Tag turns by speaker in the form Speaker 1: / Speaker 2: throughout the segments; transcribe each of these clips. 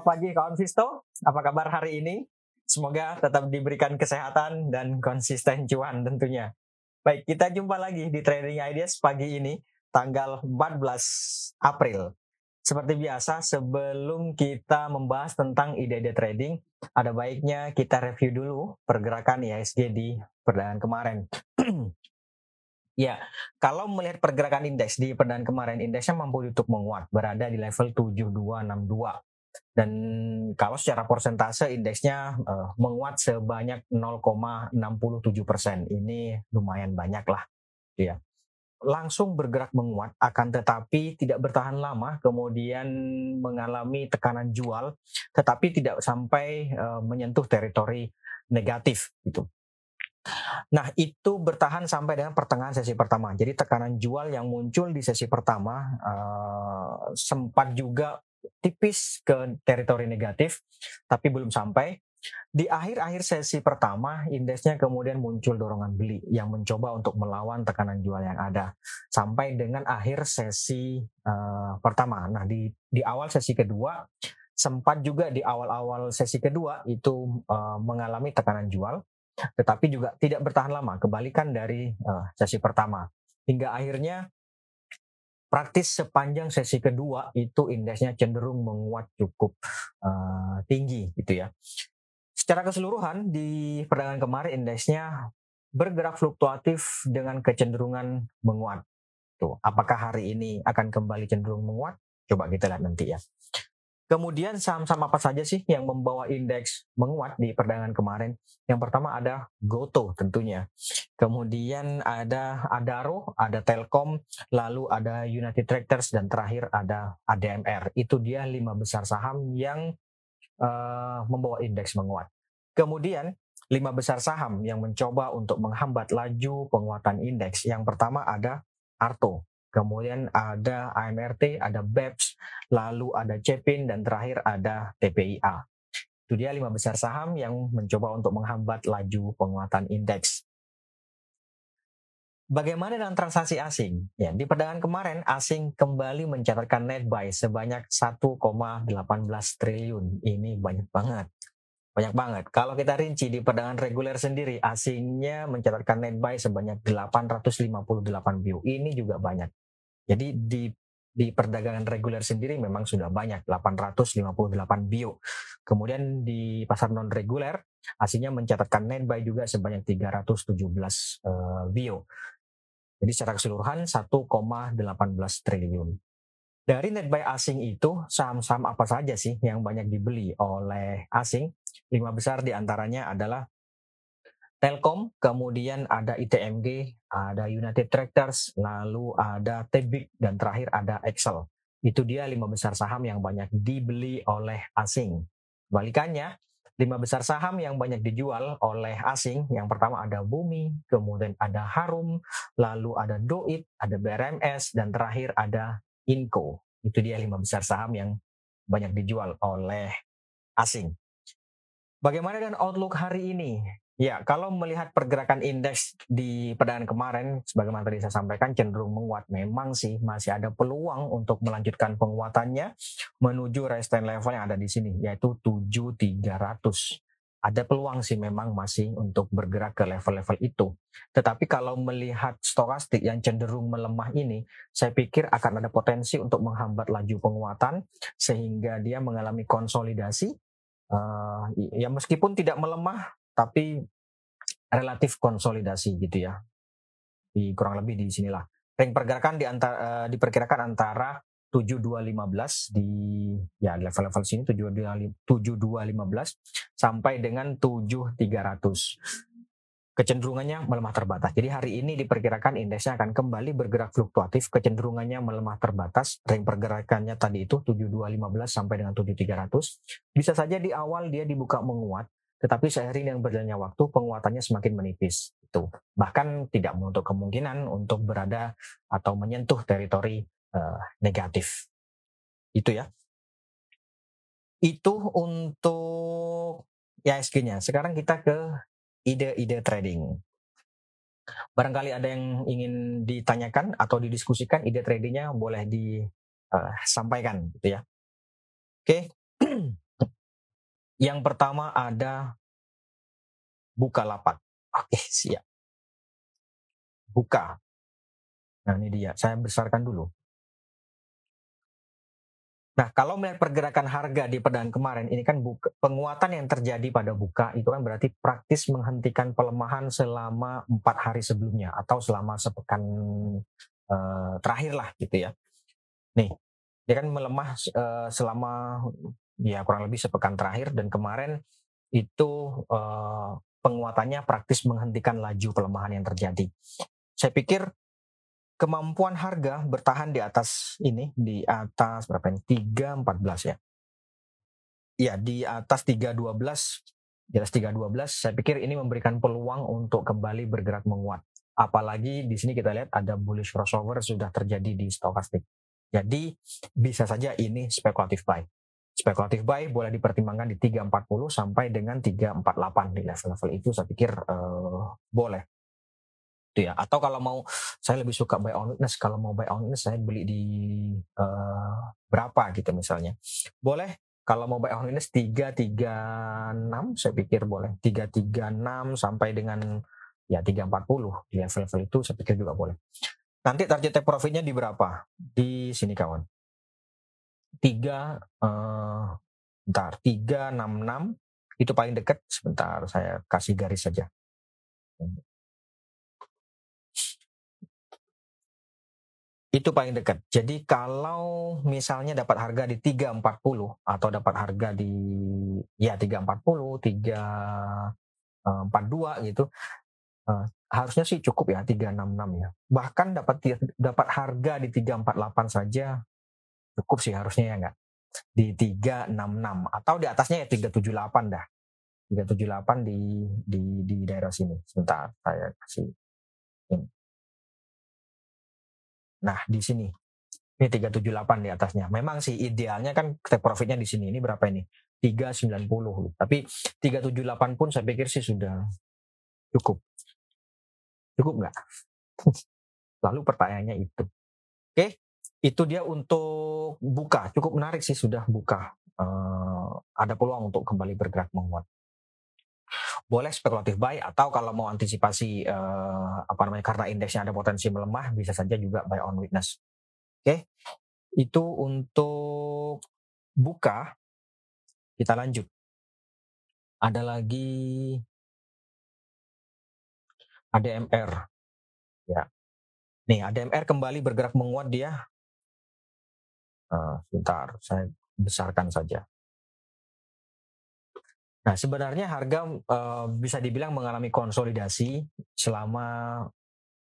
Speaker 1: Selamat pagi kawan Visto, apa kabar hari ini? Semoga tetap diberikan kesehatan dan konsisten cuan tentunya. Baik, kita jumpa lagi di Trading Ideas pagi ini, tanggal 14 April. Seperti biasa, sebelum kita membahas tentang ide-ide trading, ada baiknya kita review dulu pergerakan IHSG di perdagangan kemarin. Ya, kalau melihat pergerakan indeks di perdagangan kemarin, indeksnya mampu untuk menguat, berada di level 7262. Dan kalau secara persentase indeksnya uh, menguat sebanyak 0,67 persen, ini lumayan banyak lah, gitu ya. Langsung bergerak menguat, akan tetapi tidak bertahan lama, kemudian mengalami tekanan jual, tetapi tidak sampai uh, menyentuh teritori negatif, gitu. Nah, itu bertahan sampai dengan pertengahan sesi pertama. Jadi tekanan jual yang muncul di sesi pertama uh, sempat juga tipis ke teritori negatif, tapi belum sampai. Di akhir-akhir sesi pertama, indeksnya kemudian muncul dorongan beli yang mencoba untuk melawan tekanan jual yang ada sampai dengan akhir sesi uh, pertama. Nah, di di awal sesi kedua sempat juga di awal-awal sesi kedua itu uh, mengalami tekanan jual tetapi juga tidak bertahan lama, kebalikan dari uh, sesi pertama. Hingga akhirnya praktis sepanjang sesi kedua itu indeksnya cenderung menguat cukup uh, tinggi gitu ya. Secara keseluruhan di perdagangan kemarin indeksnya bergerak fluktuatif dengan kecenderungan menguat. Tuh, apakah hari ini akan kembali cenderung menguat? Coba kita lihat nanti ya. Kemudian saham-saham apa saja sih yang membawa indeks menguat di perdagangan kemarin? Yang pertama ada Goto tentunya. Kemudian ada Adaro, ada Telkom, lalu ada United Tractors dan terakhir ada ADMR. Itu dia lima besar saham yang uh, membawa indeks menguat. Kemudian lima besar saham yang mencoba untuk menghambat laju penguatan indeks. Yang pertama ada Arto kemudian ada AMRT, ada BEPS, lalu ada CEPIN, dan terakhir ada TPIA. Itu dia lima besar saham yang mencoba untuk menghambat laju penguatan indeks. Bagaimana dengan transaksi asing? Ya, di perdagangan kemarin asing kembali mencatatkan net buy sebanyak 1,18 triliun. Ini banyak banget. Banyak banget. Kalau kita rinci di perdagangan reguler sendiri, asingnya mencatatkan net buy sebanyak 858 view. Ini juga banyak. Jadi di di perdagangan reguler sendiri memang sudah banyak 858 bio. Kemudian di pasar non reguler aslinya mencatatkan net buy juga sebanyak 317 uh, bio. Jadi secara keseluruhan 1,18 triliun. Dari net buy asing itu saham-saham apa saja sih yang banyak dibeli oleh asing? Lima besar di antaranya adalah Telkom, kemudian ada ITMG, ada United Tractors, lalu ada Tebik, dan terakhir ada Excel. Itu dia lima besar saham yang banyak dibeli oleh asing. Balikannya, lima besar saham yang banyak dijual oleh asing, yang pertama ada Bumi, kemudian ada Harum, lalu ada Doit, ada BRMS, dan terakhir ada Inco. Itu dia lima besar saham yang banyak dijual oleh asing. Bagaimana dengan outlook hari ini? Ya, kalau melihat pergerakan indeks di perdagangan kemarin, sebagaimana tadi saya sampaikan, cenderung menguat. Memang sih masih ada peluang untuk melanjutkan penguatannya menuju resistance level yang ada di sini, yaitu 7300. Ada peluang sih memang masih untuk bergerak ke level-level itu. Tetapi kalau melihat stokastik yang cenderung melemah ini, saya pikir akan ada potensi untuk menghambat laju penguatan sehingga dia mengalami konsolidasi. Ya meskipun tidak melemah, tapi relatif konsolidasi gitu ya. Di kurang lebih di sinilah. Ring pergerakan di antara, uh, diperkirakan antara 7215 di ya level-level sini 7215 sampai dengan 7300. Kecenderungannya melemah terbatas. Jadi hari ini diperkirakan indeksnya akan kembali bergerak fluktuatif, kecenderungannya melemah terbatas. Ring pergerakannya tadi itu 7215 sampai dengan 7300. Bisa saja di awal dia dibuka menguat, tetapi seiring dengan berjalannya waktu, penguatannya semakin menipis. Itu bahkan tidak menutup kemungkinan untuk berada atau menyentuh teritori uh, negatif. Itu ya. Itu untuk ISG-nya. Sekarang kita ke ide-ide trading. Barangkali ada yang ingin ditanyakan atau didiskusikan ide tradingnya boleh disampaikan, gitu ya. Oke. Yang pertama ada buka lapak. Oke, siap. Buka. Nah, ini dia. Saya besarkan dulu. Nah, kalau melihat pergerakan harga di perdagangan kemarin, ini kan buka, penguatan yang terjadi pada buka itu kan berarti praktis menghentikan pelemahan selama empat hari sebelumnya atau selama sepekan uh, terakhir lah gitu ya. Nih, dia kan melemah uh, selama ya kurang lebih sepekan terakhir dan kemarin itu uh, penguatannya praktis menghentikan laju pelemahan yang terjadi. Saya pikir kemampuan harga bertahan di atas ini di atas berapa ini 314 ya. Ya, di atas 312 di atas 312 saya pikir ini memberikan peluang untuk kembali bergerak menguat. Apalagi di sini kita lihat ada bullish crossover sudah terjadi di stokastik. Jadi bisa saja ini spekulatif buy. Spekulatif buy boleh dipertimbangkan di 340 sampai dengan 348 di level-level itu saya pikir uh, boleh. Itu ya. Atau kalau mau saya lebih suka buy on witness, kalau mau buy on witness saya beli di uh, berapa gitu misalnya. Boleh kalau mau buy on witness 336 saya pikir boleh. 336 sampai dengan ya 340 di level-level itu saya pikir juga boleh. Nanti target take profitnya di berapa? Di sini kawan. 3 uh, bentar, 366 itu paling dekat. Sebentar saya kasih garis saja. Itu paling dekat. Jadi kalau misalnya dapat harga di 340 atau dapat harga di ya 340, 342 gitu, uh, harusnya sih cukup ya 366 ya. Bahkan dapat dapat harga di 348 saja cukup sih harusnya ya enggak. Di 366 atau di atasnya ya 378 dah. 378 di di di daerah sini. Sebentar saya kasih Nah, di sini. Ini 378 di atasnya. Memang sih idealnya kan take profitnya di sini. Ini berapa ini? 390. Tapi 378 pun saya pikir sih sudah cukup. Cukup nggak? Lalu pertanyaannya itu. Oke, itu dia untuk buka. Cukup menarik sih sudah buka. Uh, ada peluang untuk kembali bergerak menguat. Boleh spekulatif buy atau kalau mau antisipasi uh, apa namanya karena indeksnya ada potensi melemah bisa saja juga buy on witness. Oke, itu untuk buka. Kita lanjut. Ada lagi ADMR. Ya. Nih, ADMR kembali bergerak menguat dia. Uh, sebentar, saya besarkan saja. Nah, sebenarnya harga uh, bisa dibilang mengalami konsolidasi selama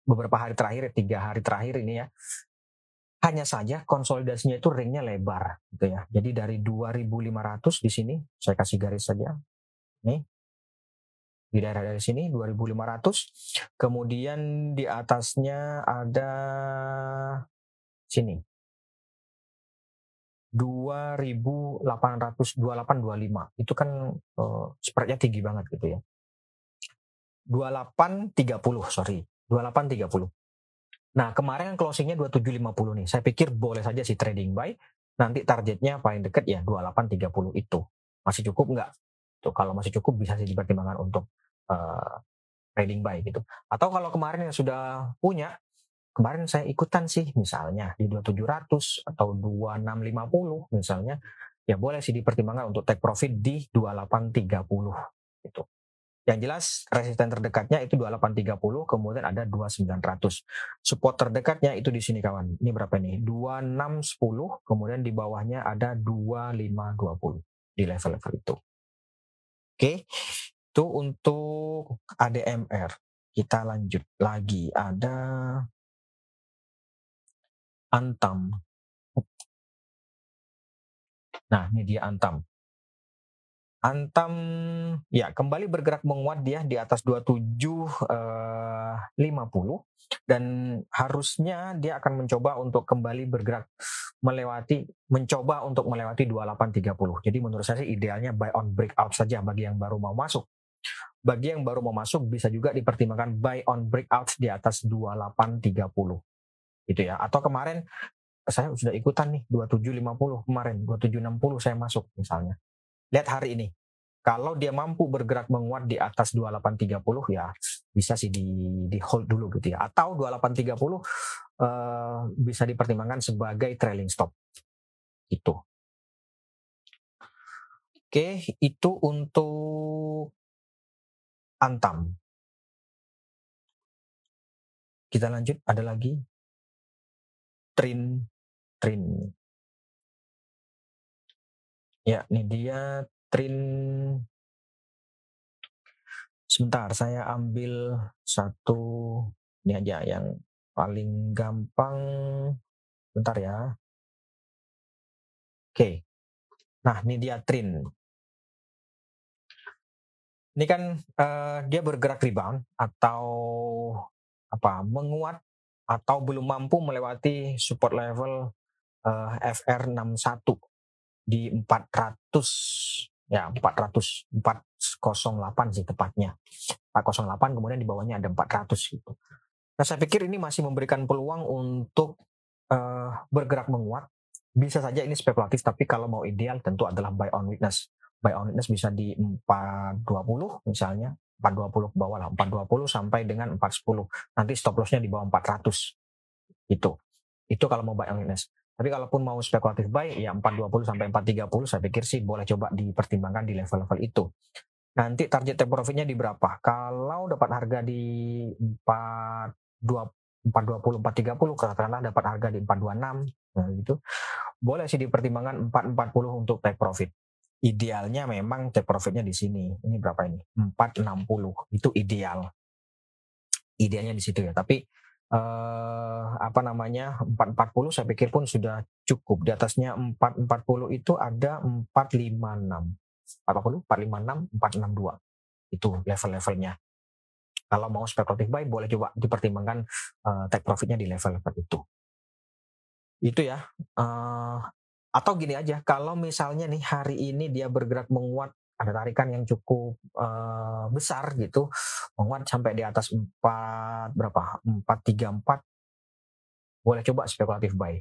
Speaker 1: beberapa hari terakhir, tiga hari terakhir ini ya. Hanya saja konsolidasinya itu ringnya lebar, gitu ya. Jadi dari 2.500 di sini, saya kasih garis saja. Nih, di daerah dari sini 2500 kemudian di atasnya ada sini 2800 2825 itu kan uh, spreadnya tinggi banget gitu ya. 2830 sorry. 2830 nah kemarin closingnya 2750 nih. Saya pikir boleh saja sih trading buy. Nanti targetnya paling dekat ya 2830 itu. Masih cukup nggak? Tuh kalau masih cukup bisa sih dipertimbangkan untuk uh, trading buy gitu. Atau kalau kemarin yang sudah punya, kemarin saya ikutan sih misalnya di 2700 atau 2650 misalnya, ya boleh sih dipertimbangkan untuk take profit di 2830 gitu. Yang jelas resisten terdekatnya itu 2830, kemudian ada 2900. Support terdekatnya itu di sini kawan. Ini berapa nih? 2610, kemudian di bawahnya ada 2520 di level-level itu. Oke. Itu untuk ADMR. Kita lanjut lagi. Ada Antam. Nah, ini dia Antam. Antam ya kembali bergerak menguat dia di atas 27 eh, 50 dan harusnya dia akan mencoba untuk kembali bergerak melewati mencoba untuk melewati 2830. Jadi menurut saya sih idealnya buy on breakout saja bagi yang baru mau masuk. Bagi yang baru mau masuk bisa juga dipertimbangkan buy on breakout di atas 2830. Gitu ya. Atau kemarin saya sudah ikutan nih 2750 kemarin, 2760 saya masuk misalnya Lihat hari ini. Kalau dia mampu bergerak menguat di atas 2830 ya bisa sih di, di hold dulu gitu ya. Atau 2830 uh, bisa dipertimbangkan sebagai trailing stop. Itu. Oke, itu untuk Antam. Kita lanjut, ada lagi Trin Trin. Ya, ini dia Trin. Sebentar, saya ambil satu ini aja yang paling gampang. Bentar ya. Oke. Nah, ini dia Trin. Ini kan uh, dia bergerak rebound atau apa menguat atau belum mampu melewati support level uh, FR61 di 400 ya 400 408 sih tepatnya 408 kemudian di bawahnya ada 400 gitu. Nah saya pikir ini masih memberikan peluang untuk uh, bergerak menguat. Bisa saja ini spekulatif tapi kalau mau ideal tentu adalah buy on weakness buy on weakness bisa di 420 misalnya 420 ke bawah lah 420 sampai dengan 410 nanti stop lossnya di bawah 400 itu itu kalau mau buy on weakness tapi kalaupun mau spekulatif buy ya 420 sampai 430 saya pikir sih boleh coba dipertimbangkan di level-level itu. Nanti target take profitnya di berapa? Kalau dapat harga di 420 420 430 katakanlah dapat harga di 426 nah gitu boleh sih dipertimbangkan 440 untuk take profit idealnya memang take profitnya di sini. Ini berapa ini? 460. Itu ideal. Idealnya di situ ya. Tapi eh, apa namanya? 440 saya pikir pun sudah cukup. Di atasnya 440 itu ada 456. 40, 456, 462. Itu level-levelnya. Kalau mau spekulatif buy boleh coba dipertimbangkan uh, take profitnya di level-level itu. Itu ya. Uh, atau gini aja, kalau misalnya nih hari ini dia bergerak menguat, ada tarikan yang cukup uh, besar gitu, menguat sampai di atas 4 berapa? 434 boleh coba spekulatif buy.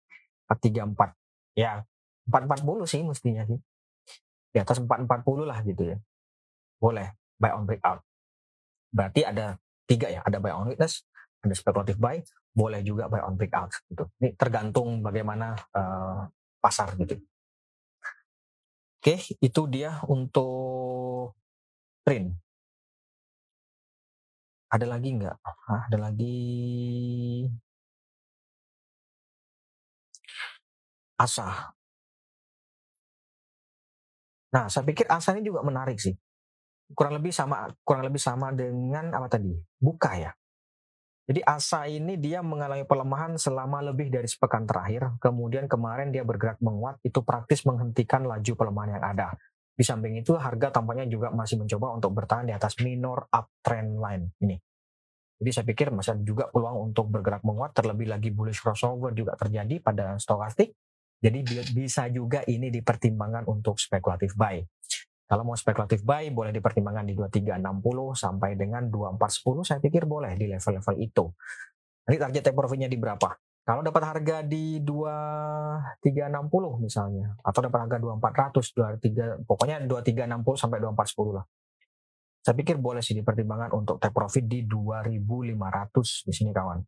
Speaker 1: 434. Ya, 440 sih mestinya sih. Di atas 440 lah gitu ya. Boleh buy on breakout. Berarti ada tiga ya, ada buy on witness, ada spekulatif buy, boleh juga buy on breakout gitu. Ini tergantung bagaimana uh, pasar gitu. Oke, itu dia untuk print. Ada lagi nggak? Hah, ada lagi asa. Nah, saya pikir asa ini juga menarik sih. Kurang lebih sama kurang lebih sama dengan apa tadi? Buka ya. Jadi ASA ini dia mengalami pelemahan selama lebih dari sepekan terakhir. Kemudian kemarin dia bergerak menguat, itu praktis menghentikan laju pelemahan yang ada. Di samping itu harga tampaknya juga masih mencoba untuk bertahan di atas minor uptrend line ini. Jadi saya pikir masih ada juga peluang untuk bergerak menguat, terlebih lagi bullish crossover juga terjadi pada stokastik. Jadi bisa juga ini dipertimbangkan untuk spekulatif buy. Kalau mau spekulatif buy boleh dipertimbangkan di 2360 sampai dengan 2410 saya pikir boleh di level-level itu. Nanti target take profitnya di berapa? Kalau dapat harga di 2360 misalnya atau dapat harga 2400, 23 pokoknya 2360 sampai 2410 lah. Saya pikir boleh sih dipertimbangkan untuk take profit di 2500 di sini kawan.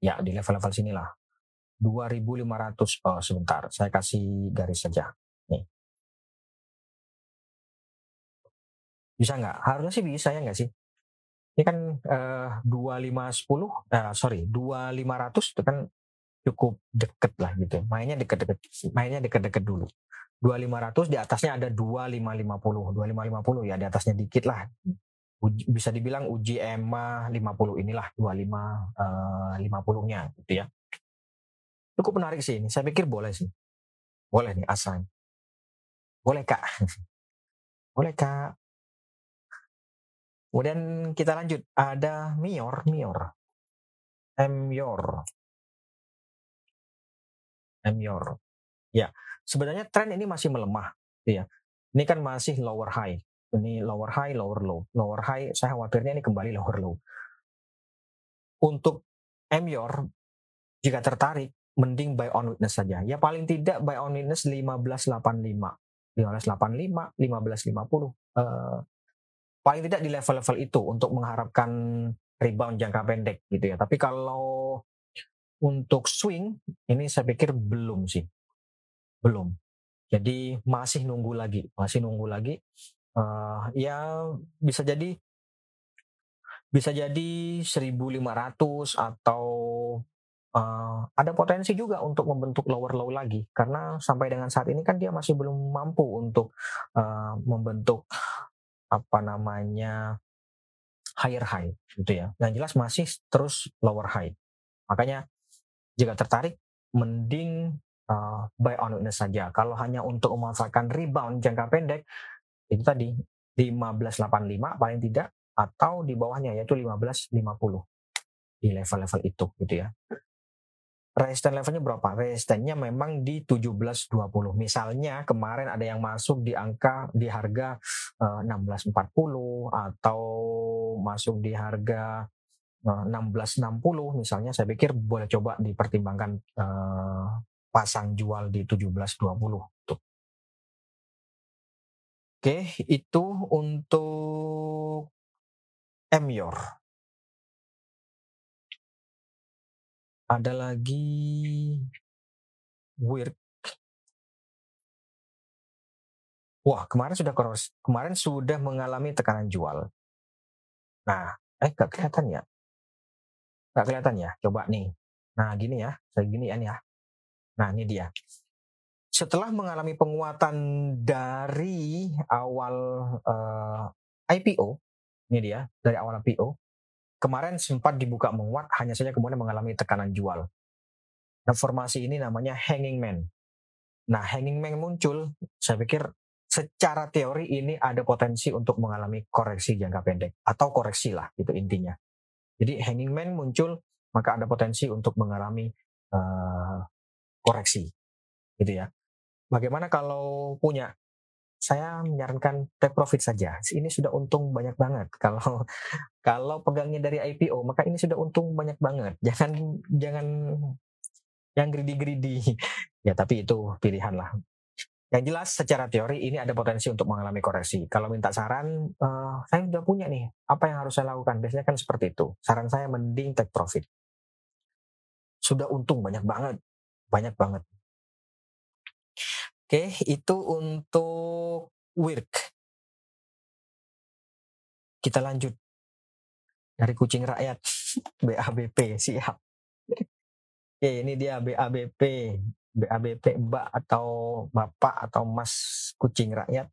Speaker 1: Ya, di level-level sinilah. 2500 oh sebentar, saya kasih garis saja. Bisa nggak? Harusnya sih bisa ya nggak sih? Ini kan dua lima sepuluh, sorry dua lima ratus itu kan cukup deket lah gitu. Mainnya deket-deket, mainnya deket-deket dulu. Dua lima ratus di atasnya ada dua lima lima puluh, dua lima lima puluh ya di atasnya dikit lah. Uji, bisa dibilang uji EMA 50 inilah 25 uh, 50-nya gitu ya. Cukup menarik sih ini. Saya pikir boleh sih. Boleh nih asal. Boleh kak. boleh kak. Kemudian kita lanjut, ada Mior, Mior. Mior. Mior. Ya, sebenarnya tren ini masih melemah, ya. Ini kan masih lower high. Ini lower high, lower low. Lower high, saya khawatirnya ini kembali lower low. Untuk Mior, jika tertarik, mending buy on witness saja. Ya paling tidak buy on witness 1585. 1585, 1550. Uh, paling tidak di level-level itu untuk mengharapkan rebound jangka pendek gitu ya. Tapi kalau untuk swing ini saya pikir belum sih. Belum. Jadi masih nunggu lagi, masih nunggu lagi. Uh, ya bisa jadi bisa jadi 1500 atau uh, ada potensi juga untuk membentuk lower low lagi karena sampai dengan saat ini kan dia masih belum mampu untuk uh, membentuk apa namanya higher high gitu ya. Yang jelas masih terus lower high. Makanya jika tertarik mending uh, buy on weakness saja. Kalau hanya untuk memanfaatkan rebound jangka pendek itu tadi 1585 paling tidak atau di bawahnya yaitu 1550 di level-level itu gitu ya resisten levelnya berapa? Resistennya memang di 1720. Misalnya kemarin ada yang masuk di angka di harga uh, eh, 1640 atau masuk di harga uh, eh, 1660 misalnya saya pikir boleh coba dipertimbangkan uh, pasang jual di 1720 tuh. Oke, itu untuk Emyor. Ada lagi weird Wah, kemarin sudah cross, kemarin sudah mengalami tekanan jual. Nah, eh gak kelihatan ya? Gak kelihatan ya? Coba nih. Nah, gini ya, saya gini ya. Nah, ini dia. Setelah mengalami penguatan dari awal uh, eh, IPO, ini dia, dari awal IPO, kemarin sempat dibuka menguat, hanya saja kemudian mengalami tekanan jual. Nah, formasi ini namanya hanging man. Nah, hanging man muncul, saya pikir secara teori ini ada potensi untuk mengalami koreksi jangka pendek atau koreksi lah itu intinya. Jadi hanging man muncul maka ada potensi untuk mengalami uh, koreksi gitu ya. Bagaimana kalau punya saya menyarankan take profit saja. Ini sudah untung banyak banget. Kalau kalau pegangnya dari IPO, maka ini sudah untung banyak banget. Jangan jangan yang greedy-greedy. Ya, tapi itu pilihan lah. Yang jelas secara teori ini ada potensi untuk mengalami koreksi. Kalau minta saran, uh, saya sudah punya nih. Apa yang harus saya lakukan? Biasanya kan seperti itu. Saran saya mending take profit. Sudah untung banyak banget. Banyak banget. Oke, itu untuk work. Kita lanjut dari kucing rakyat BABP siap. Oke, ini dia BABP. BABP Mbak atau Bapak atau Mas kucing rakyat.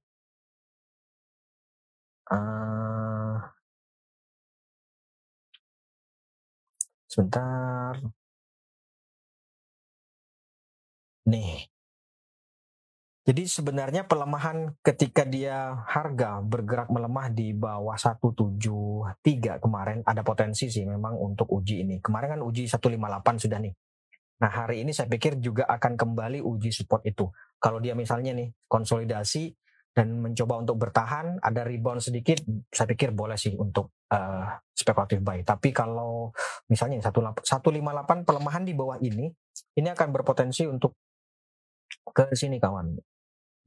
Speaker 1: Uh, sebentar. Nih, jadi sebenarnya pelemahan ketika dia harga bergerak melemah di bawah 173 kemarin ada potensi sih memang untuk uji ini. Kemarin kan uji 158 sudah nih. Nah hari ini saya pikir juga akan kembali uji support itu. Kalau dia misalnya nih konsolidasi dan mencoba untuk bertahan, ada rebound sedikit, saya pikir boleh sih untuk uh, spekulatif buy. Tapi kalau misalnya 158 pelemahan di bawah ini, ini akan berpotensi untuk ke sini kawan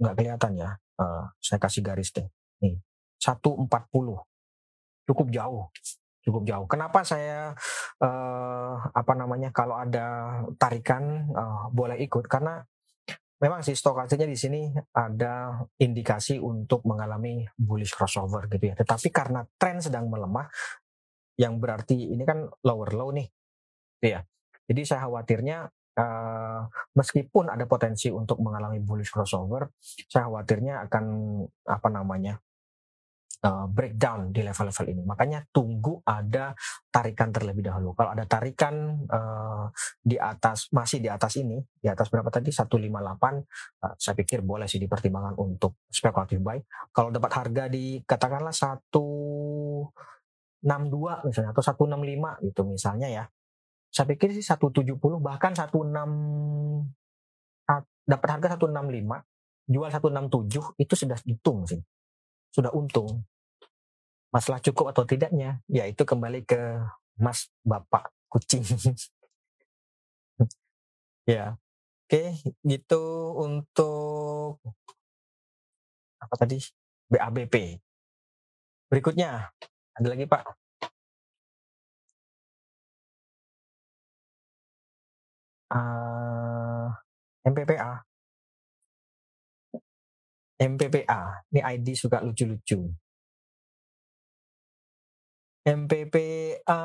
Speaker 1: nggak kelihatan ya. Uh, saya kasih garis deh. Nih, 140. Cukup jauh. Cukup jauh. Kenapa saya uh, apa namanya kalau ada tarikan uh, boleh ikut karena memang sih stokastiknya di sini ada indikasi untuk mengalami bullish crossover gitu ya. Tetapi karena tren sedang melemah yang berarti ini kan lower low nih. Gitu ya. Jadi saya khawatirnya uh, meskipun ada potensi untuk mengalami bullish crossover, saya khawatirnya akan apa namanya uh, breakdown di level-level ini. Makanya tunggu ada tarikan terlebih dahulu. Kalau ada tarikan uh, di atas masih di atas ini, di atas berapa tadi 158, uh, saya pikir boleh sih dipertimbangkan untuk spekulatif buy. Kalau dapat harga di katakanlah 162 misalnya atau 165 gitu misalnya ya saya pikir sih 170 bahkan 16 dapat harga 165 jual 167 itu sudah untung sih sudah untung masalah cukup atau tidaknya ya itu kembali ke mas bapak kucing ya oke gitu untuk apa tadi BABP. Berikutnya ada lagi Pak. Uh, MPPA. MPPA. Ini ID suka lucu-lucu. MPPA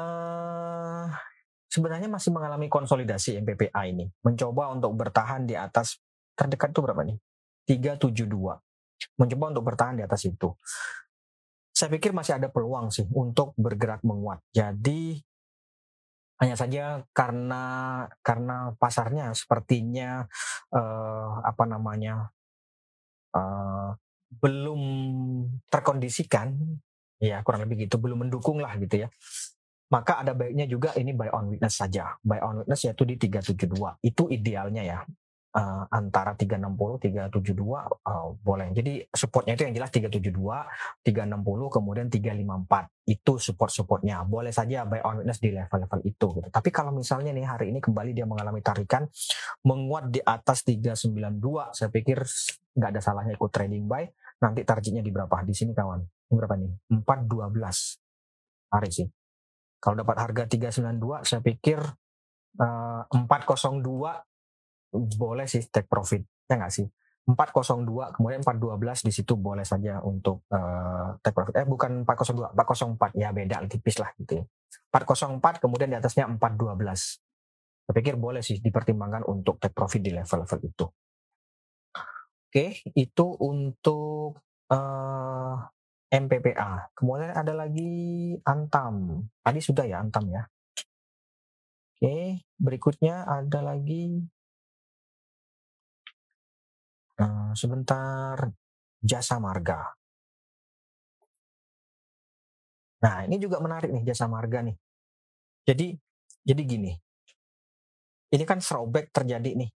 Speaker 1: sebenarnya masih mengalami konsolidasi MPPA ini. Mencoba untuk bertahan di atas terdekat itu berapa nih? 372. Mencoba untuk bertahan di atas itu. Saya pikir masih ada peluang sih untuk bergerak menguat. Jadi hanya saja karena karena pasarnya sepertinya uh, apa namanya uh, belum terkondisikan ya kurang lebih gitu belum mendukung lah gitu ya. Maka ada baiknya juga ini buy on witness saja. Buy on witness yaitu di 372 itu idealnya ya uh, antara 360 372 uh, boleh. Jadi supportnya itu yang jelas 372, 360 kemudian 354. Itu support-supportnya. Boleh saja buy on witness di level-level itu gitu. Tapi kalau misalnya nih hari ini kembali dia mengalami tarikan menguat di atas 392, saya pikir nggak ada salahnya ikut trading buy. Nanti targetnya di berapa? Di sini kawan. Ini berapa nih? 412. Hari sih. Kalau dapat harga 392, saya pikir uh, 402 boleh sih take profit ya nggak sih? 402 kemudian 412 di situ boleh saja untuk uh, take profit. Eh bukan 402 404 ya beda tipis lah gitu ya. 404 kemudian di atasnya 412 saya pikir boleh sih dipertimbangkan untuk take profit di level-level itu. Oke itu untuk uh, eh, MPPA kemudian ada lagi Antam. Tadi sudah ya Antam ya? Oke berikutnya ada lagi Uh, sebentar, jasa marga. Nah, ini juga menarik nih jasa marga nih. Jadi, jadi gini. Ini kan throwback terjadi nih.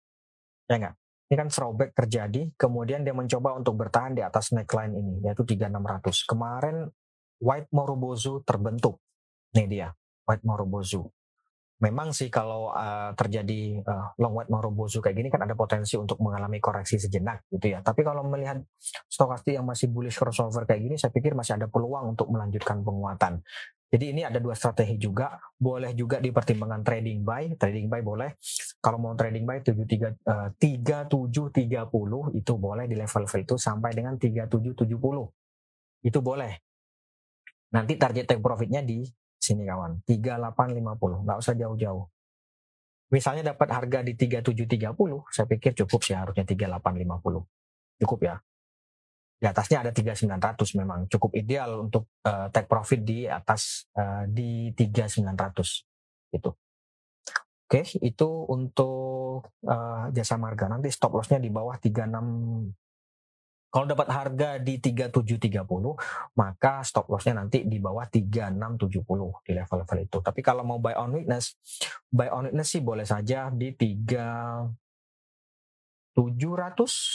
Speaker 1: Ya enggak? Ini kan throwback terjadi, kemudian dia mencoba untuk bertahan di atas neckline ini, yaitu 3600. Kemarin White Morobozu terbentuk. Nih dia, White Morobozu memang sih kalau uh, terjadi uh, long white Marubozu kayak gini kan ada potensi untuk mengalami koreksi sejenak gitu ya. Tapi kalau melihat stokastik yang masih bullish crossover kayak gini, saya pikir masih ada peluang untuk melanjutkan penguatan. Jadi ini ada dua strategi juga, boleh juga dipertimbangkan trading buy, trading buy boleh. Kalau mau trading buy 73 uh, 3730 itu boleh di level-level itu sampai dengan 3770. Itu boleh. Nanti target take profitnya di sini kawan. 3850 nggak usah jauh-jauh. Misalnya dapat harga di 3730 saya pikir cukup sih harusnya 3850 cukup ya. Di atasnya ada 3900 memang. Cukup ideal untuk uh, take profit di atas uh, di 3900 itu oke itu untuk uh, jasa marga. Nanti stop lossnya di bawah 36 kalau dapat harga di 3730, maka stop lossnya nanti di bawah 3670 di level-level itu. Tapi kalau mau buy on weakness, buy on weakness sih boleh saja di 3700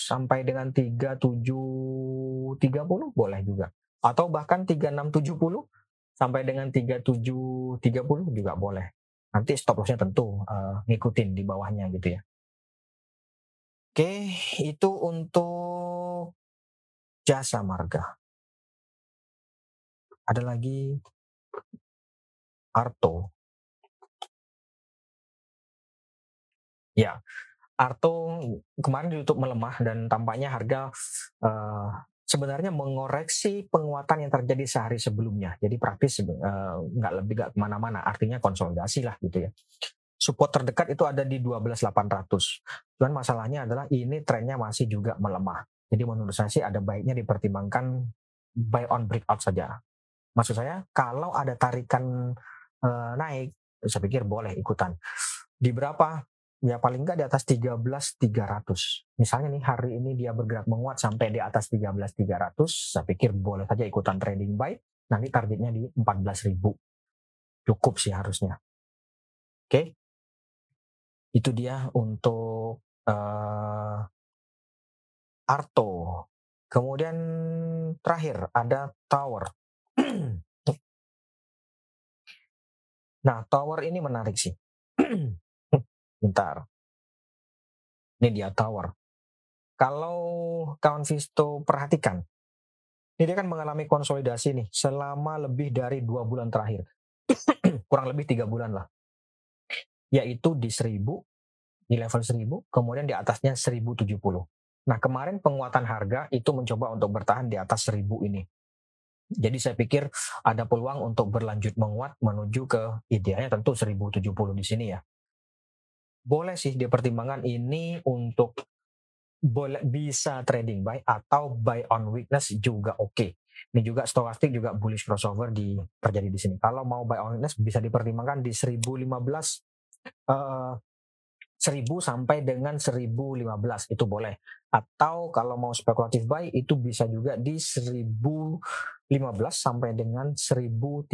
Speaker 1: sampai dengan 3730 boleh juga. Atau bahkan 3670 sampai dengan 3730 juga boleh. Nanti stop lossnya tentu uh, ngikutin di bawahnya gitu ya. Oke, itu untuk jasa marga. Ada lagi Arto. Ya, Arto kemarin ditutup melemah dan tampaknya harga uh, sebenarnya mengoreksi penguatan yang terjadi sehari sebelumnya. Jadi praktis uh, nggak lebih nggak ke mana-mana. Artinya konsolidasi lah gitu ya. Support terdekat itu ada di 12.800. Cuman masalahnya adalah ini trennya masih juga melemah. Jadi menurut saya sih ada baiknya dipertimbangkan buy on breakout saja. Maksud saya kalau ada tarikan uh, naik, saya pikir boleh ikutan. Di berapa? Ya paling nggak di atas 13.300. Misalnya nih hari ini dia bergerak menguat sampai di atas 13.300, saya pikir boleh saja ikutan trading buy. Nanti targetnya di 14.000. Cukup sih harusnya. Oke. Itu dia untuk uh, Arto. Kemudian terakhir ada Tower. nah, Tower ini menarik sih. Bentar. Ini dia Tower. Kalau kawan Visto perhatikan, Ini dia kan mengalami konsolidasi nih selama lebih dari dua bulan terakhir. Kurang lebih tiga bulan lah. Yaitu di 1000, di level 1000, kemudian di atasnya 1070. Nah kemarin penguatan harga itu mencoba untuk bertahan di atas 1000 ini. Jadi saya pikir ada peluang untuk berlanjut menguat menuju ke idealnya tentu 1070 di sini ya. Boleh sih dipertimbangkan ini untuk boleh bisa trading buy atau buy on weakness juga oke. Okay. Ini juga stochastic juga bullish crossover di terjadi di sini. Kalau mau buy on weakness bisa dipertimbangkan di 1015 uh, 1000 sampai dengan 1015 itu boleh. Atau kalau mau spekulatif buy itu bisa juga di 1015 sampai dengan 1035.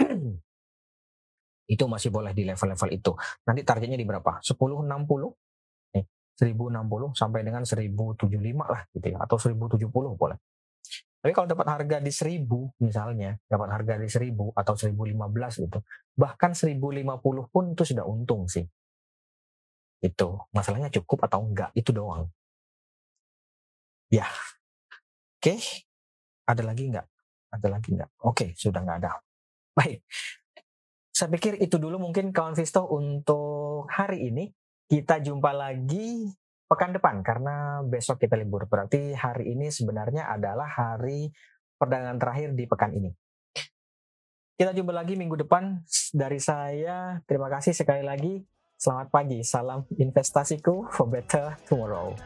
Speaker 1: itu masih boleh di level-level itu. Nanti targetnya di berapa? 1060 nih, 1060 sampai dengan 1075 lah gitu ya atau 1070 boleh. Tapi kalau dapat harga di 1000 misalnya, dapat harga di 1000 atau 1015 gitu, bahkan 1050 pun itu sudah untung sih. Itu masalahnya cukup atau enggak itu doang. Ya, oke. Ada lagi enggak? Ada lagi enggak? Oke, sudah enggak ada. Baik. Saya pikir itu dulu mungkin kawan Visto untuk hari ini. Kita jumpa lagi pekan depan karena besok kita libur. Berarti hari ini sebenarnya adalah hari perdagangan terakhir di pekan ini. Kita jumpa lagi minggu depan. Dari saya, terima kasih sekali lagi. Selamat pagi, salam investasiku for better tomorrow.